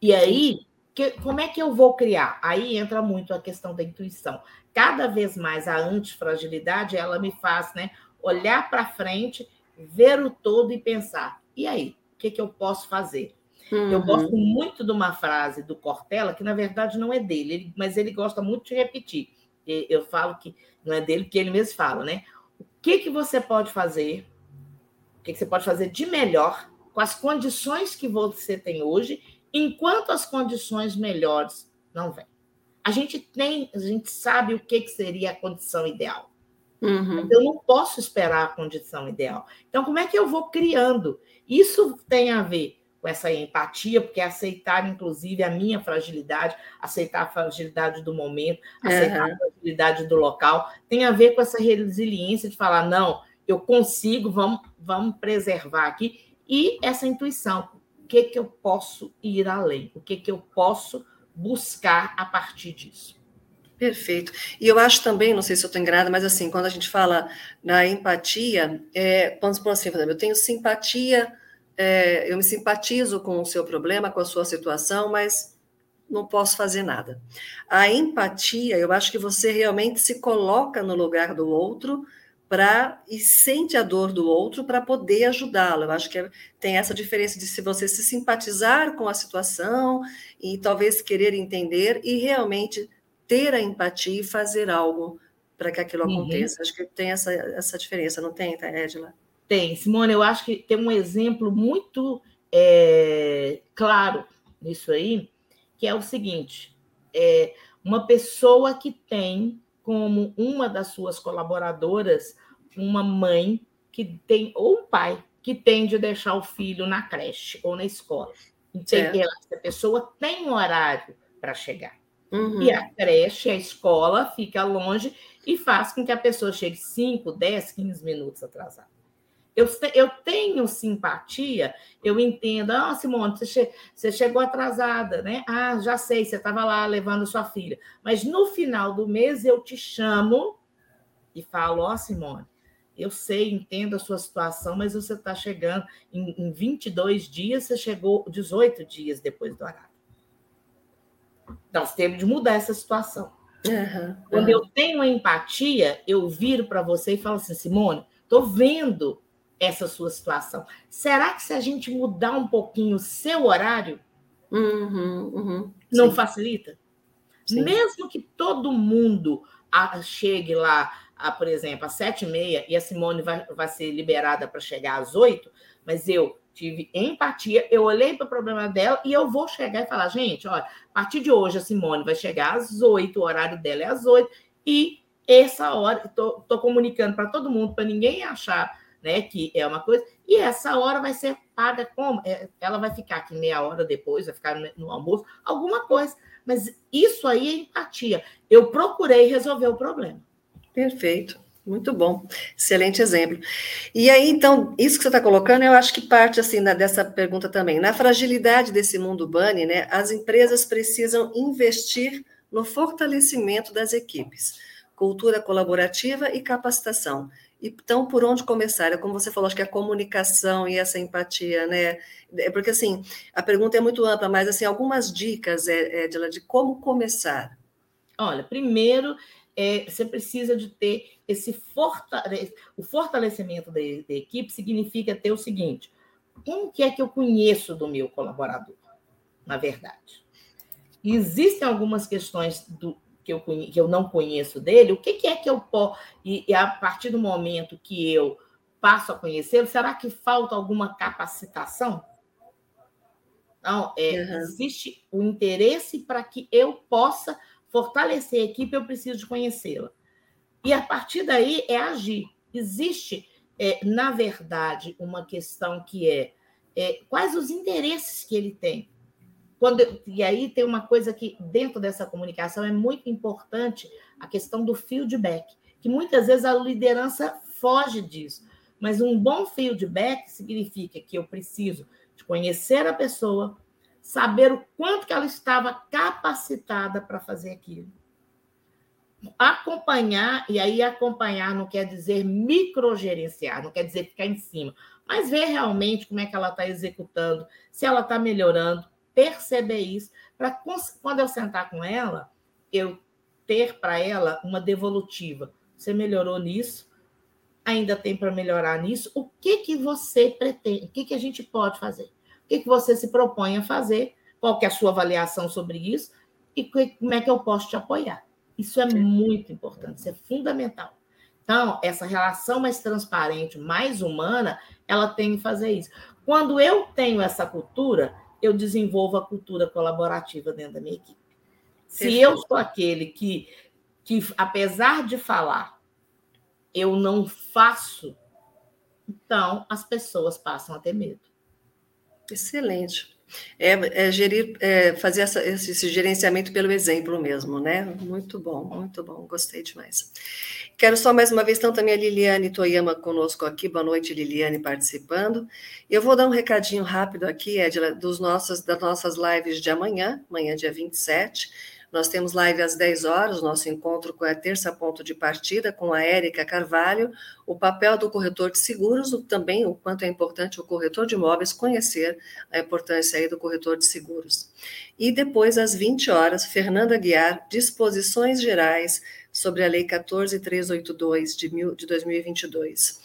E aí, que, como é que eu vou criar? Aí entra muito a questão da intuição. Cada vez mais a antifragilidade, ela me faz né, olhar para frente, ver o todo e pensar: e aí, o que, que eu posso fazer? Uhum. Eu gosto muito de uma frase do Cortella, que na verdade não é dele, ele, mas ele gosta muito de repetir. Eu falo que não é dele, porque ele mesmo fala, né? O que, que você pode fazer? O que, que você pode fazer de melhor com as condições que você tem hoje, enquanto as condições melhores não vêm? A gente tem, a gente sabe o que, que seria a condição ideal. Uhum. Eu não posso esperar a condição ideal. Então, como é que eu vou criando? Isso tem a ver com essa empatia, porque é aceitar, inclusive, a minha fragilidade, aceitar a fragilidade do momento, aceitar uhum. a fragilidade do local, tem a ver com essa resiliência de falar, não, eu consigo, vamos, vamos preservar aqui, e essa intuição, o que, que eu posso ir além, o que, que eu posso buscar a partir disso. Perfeito. E eu acho também, não sei se eu estou enganada, mas assim, quando a gente fala na empatia, é, vamos por assim, eu tenho simpatia é, eu me simpatizo com o seu problema, com a sua situação, mas não posso fazer nada. A empatia, eu acho que você realmente se coloca no lugar do outro para e sente a dor do outro para poder ajudá-lo. Eu acho que é, tem essa diferença de se você se simpatizar com a situação e talvez querer entender e realmente ter a empatia e fazer algo para que aquilo uhum. aconteça. Acho que tem essa, essa diferença, não tem, tá, Edila? Tem, Simone, eu acho que tem um exemplo muito é, claro nisso aí, que é o seguinte: é uma pessoa que tem como uma das suas colaboradoras uma mãe que tem, ou um pai, que tem de deixar o filho na creche ou na escola. Então, essa pessoa tem um horário para chegar. Uhum. E a creche, a escola, fica longe e faz com que a pessoa chegue 5, 10, 15 minutos atrasada. Eu, eu tenho simpatia, eu entendo. Ah, Simone, você, che você chegou atrasada, né? Ah, já sei, você estava lá levando sua filha. Mas no final do mês eu te chamo e falo: Ó, oh, Simone, eu sei, entendo a sua situação, mas você está chegando em, em 22 dias, você chegou 18 dias depois do horário. Nós temos de mudar essa situação. Uhum, Quando uhum. eu tenho empatia, eu viro para você e falo assim, Simone, estou vendo essa sua situação. Será que se a gente mudar um pouquinho o seu horário, uhum, uhum, não sim. facilita? Sim. Mesmo que todo mundo chegue lá, a, por exemplo, às sete e meia, e a Simone vai, vai ser liberada para chegar às oito, mas eu tive empatia, eu olhei para o problema dela e eu vou chegar e falar, gente, olha, a partir de hoje a Simone vai chegar às oito, o horário dela é às oito, e essa hora, estou comunicando para todo mundo, para ninguém achar né? Que é uma coisa, e essa hora vai ser paga como? É, ela vai ficar aqui meia hora depois, vai ficar no almoço, alguma coisa. Mas isso aí é empatia. Eu procurei resolver o problema. Perfeito. Muito bom, excelente exemplo. E aí, então, isso que você está colocando, eu acho que parte assim dessa pergunta também. Na fragilidade desse mundo bunny, né, as empresas precisam investir no fortalecimento das equipes, cultura colaborativa e capacitação. Então, por onde começar? É como você falou, acho que a comunicação e essa empatia, né? É porque, assim, a pergunta é muito ampla, mas, assim, algumas dicas, é, é, de como começar? Olha, primeiro, é, você precisa de ter esse fortale o fortalecimento da, da equipe significa ter o seguinte, como que é que eu conheço do meu colaborador, na verdade? Existem algumas questões do, que eu, que eu não conheço dele, o que, que é que eu posso. E, e, a partir do momento que eu passo a conhecê-lo, será que falta alguma capacitação? Não, é, uhum. existe o interesse para que eu possa fortalecer a equipe, eu preciso de conhecê-la. E a partir daí é agir. Existe, é, na verdade, uma questão que é, é quais os interesses que ele tem. Quando, e aí tem uma coisa que, dentro dessa comunicação, é muito importante a questão do feedback, que muitas vezes a liderança foge disso. Mas um bom feedback significa que eu preciso de conhecer a pessoa, saber o quanto que ela estava capacitada para fazer aquilo. acompanhar, e aí acompanhar não quer dizer microgerenciar, não quer dizer ficar em cima, mas ver realmente como é que ela está executando, se ela está melhorando, perceber isso, para quando eu sentar com ela, eu ter para ela uma devolutiva. Você melhorou nisso? Ainda tem para melhorar nisso? O que que você pretende? O que que a gente pode fazer? O que que você se propõe a fazer? Qual que é a sua avaliação sobre isso? E como é que eu posso te apoiar? Isso é muito importante, isso é fundamental. Então, essa relação mais transparente, mais humana, ela tem que fazer isso. Quando eu tenho essa cultura, eu desenvolvo a cultura colaborativa dentro da minha equipe. Se eu sou aquele que, que, apesar de falar, eu não faço, então as pessoas passam a ter medo. Excelente. É, é gerir, é, fazer essa, esse gerenciamento pelo exemplo mesmo, né? Muito bom, muito bom, gostei demais. Quero só mais uma vez, então, também a Liliane Toyama conosco aqui. Boa noite, Liliane, participando. Eu vou dar um recadinho rápido aqui, Edila, dos nossos, das nossas lives de amanhã, amanhã, dia 27. Nós temos live às 10 horas, nosso encontro com a terça ponto de partida com a Érica Carvalho, o papel do corretor de seguros, também o quanto é importante o corretor de imóveis conhecer a importância aí do corretor de seguros. E depois, às 20 horas, Fernanda Guiar, disposições gerais sobre a Lei 14382 de, mil, de 2022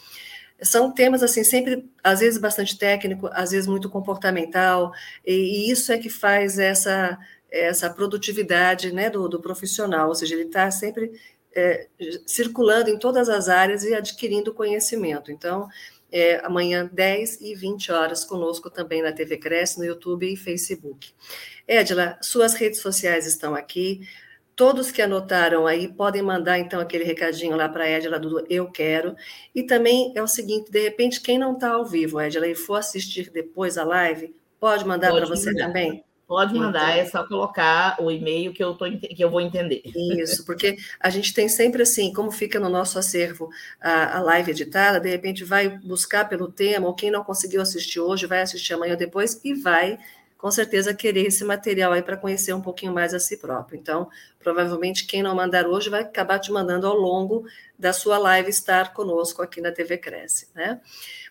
são temas assim sempre às vezes bastante técnico, às vezes muito comportamental, e, e isso é que faz essa essa produtividade né, do, do profissional, ou seja, ele está sempre é, circulando em todas as áreas e adquirindo conhecimento. Então, é, amanhã, 10 e 20 horas, conosco também na TV Cresce, no YouTube e Facebook. Edila, suas redes sociais estão aqui. Todos que anotaram aí podem mandar então aquele recadinho lá para a Edila do Eu Quero. E também é o seguinte: de repente, quem não está ao vivo, Edila, e for assistir depois a live, pode mandar para você mandar. também? Pode mandar, então, é só colocar o e-mail que eu, tô, que eu vou entender. Isso, porque a gente tem sempre assim, como fica no nosso acervo a, a live editada, de repente vai buscar pelo tema, ou quem não conseguiu assistir hoje, vai assistir amanhã ou depois e vai com certeza querer esse material aí para conhecer um pouquinho mais a si próprio. Então, provavelmente quem não mandar hoje vai acabar te mandando ao longo da sua live estar conosco aqui na TV Cresce, né?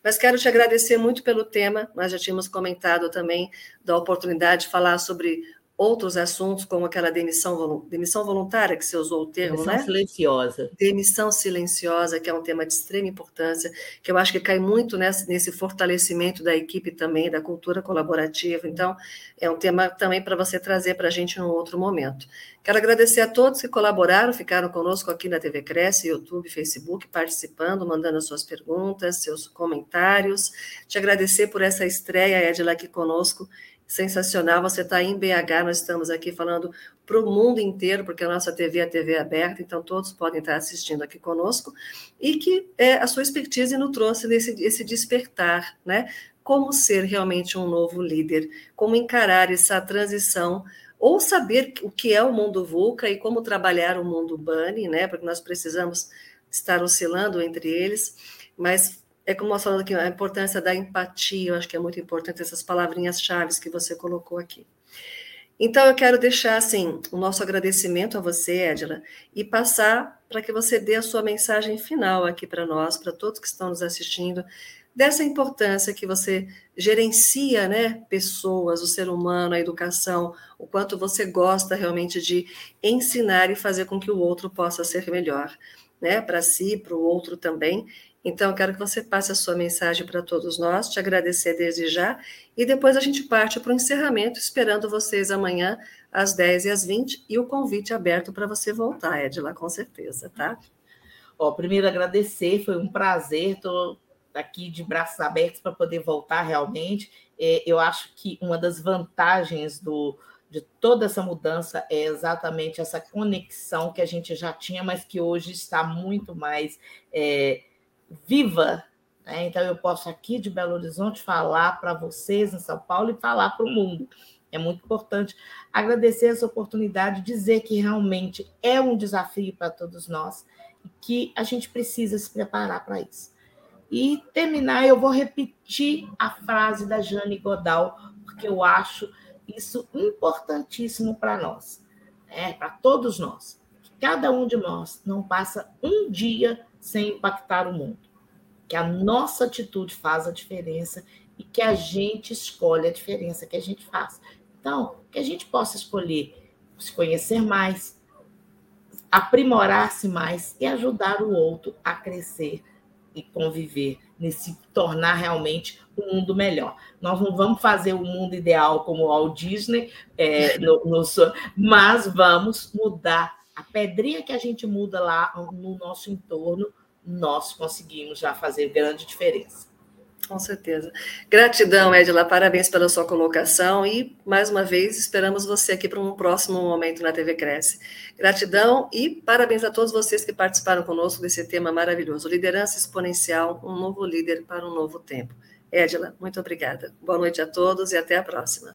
Mas quero te agradecer muito pelo tema, nós já tínhamos comentado também da oportunidade de falar sobre outros assuntos, como aquela demissão, demissão voluntária, que você usou o termo, demissão né? silenciosa. Demissão silenciosa, que é um tema de extrema importância, que eu acho que cai muito nesse, nesse fortalecimento da equipe também, da cultura colaborativa. Então, é um tema também para você trazer para a gente num outro momento. Quero agradecer a todos que colaboraram, ficaram conosco aqui na TV Cresce, YouTube, Facebook, participando, mandando as suas perguntas, seus comentários. Te agradecer por essa estreia, Edila, aqui conosco sensacional. Você está em BH, nós estamos aqui falando para o mundo inteiro, porque a nossa TV é TV aberta, então todos podem estar assistindo aqui conosco, e que é, a sua expertise nos trouxe nesse esse despertar, né? Como ser realmente um novo líder, como encarar essa transição, ou saber o que é o mundo VUCA e como trabalhar o mundo BANI, né? Porque nós precisamos estar oscilando entre eles, mas é como nós falamos aqui, a importância da empatia, eu acho que é muito importante essas palavrinhas chaves que você colocou aqui. Então, eu quero deixar, assim, o nosso agradecimento a você, Edila, e passar para que você dê a sua mensagem final aqui para nós, para todos que estão nos assistindo, dessa importância que você gerencia, né, pessoas, o ser humano, a educação, o quanto você gosta realmente de ensinar e fazer com que o outro possa ser melhor, né, para si, para o outro também, então, quero que você passe a sua mensagem para todos nós, te agradecer desde já, e depois a gente parte para o encerramento, esperando vocês amanhã, às 10 e às 20, e o convite aberto para você voltar, Edila, com certeza, tá? Ó, primeiro agradecer, foi um prazer, estou aqui de braços abertos para poder voltar realmente. É, eu acho que uma das vantagens do, de toda essa mudança é exatamente essa conexão que a gente já tinha, mas que hoje está muito mais. É, viva. Né? Então, eu posso aqui de Belo Horizonte falar para vocês em São Paulo e falar para o mundo. É muito importante agradecer essa oportunidade, dizer que realmente é um desafio para todos nós e que a gente precisa se preparar para isso. E terminar, eu vou repetir a frase da Jane Godal, porque eu acho isso importantíssimo para nós, né? para todos nós. cada um de nós não passa um dia sem impactar o mundo. Que a nossa atitude faz a diferença e que a gente escolhe a diferença que a gente faz. Então, que a gente possa escolher se conhecer mais, aprimorar-se mais e ajudar o outro a crescer e conviver, nesse tornar realmente um mundo melhor. Nós não vamos fazer o mundo ideal como o Walt Disney, é, no, no, mas vamos mudar a pedrinha que a gente muda lá no nosso entorno, nós conseguimos já fazer grande diferença. Com certeza. Gratidão, Edila, parabéns pela sua colocação e, mais uma vez, esperamos você aqui para um próximo momento na TV Cresce. Gratidão e parabéns a todos vocês que participaram conosco desse tema maravilhoso. Liderança exponencial, um novo líder para um novo tempo. Edila, muito obrigada. Boa noite a todos e até a próxima.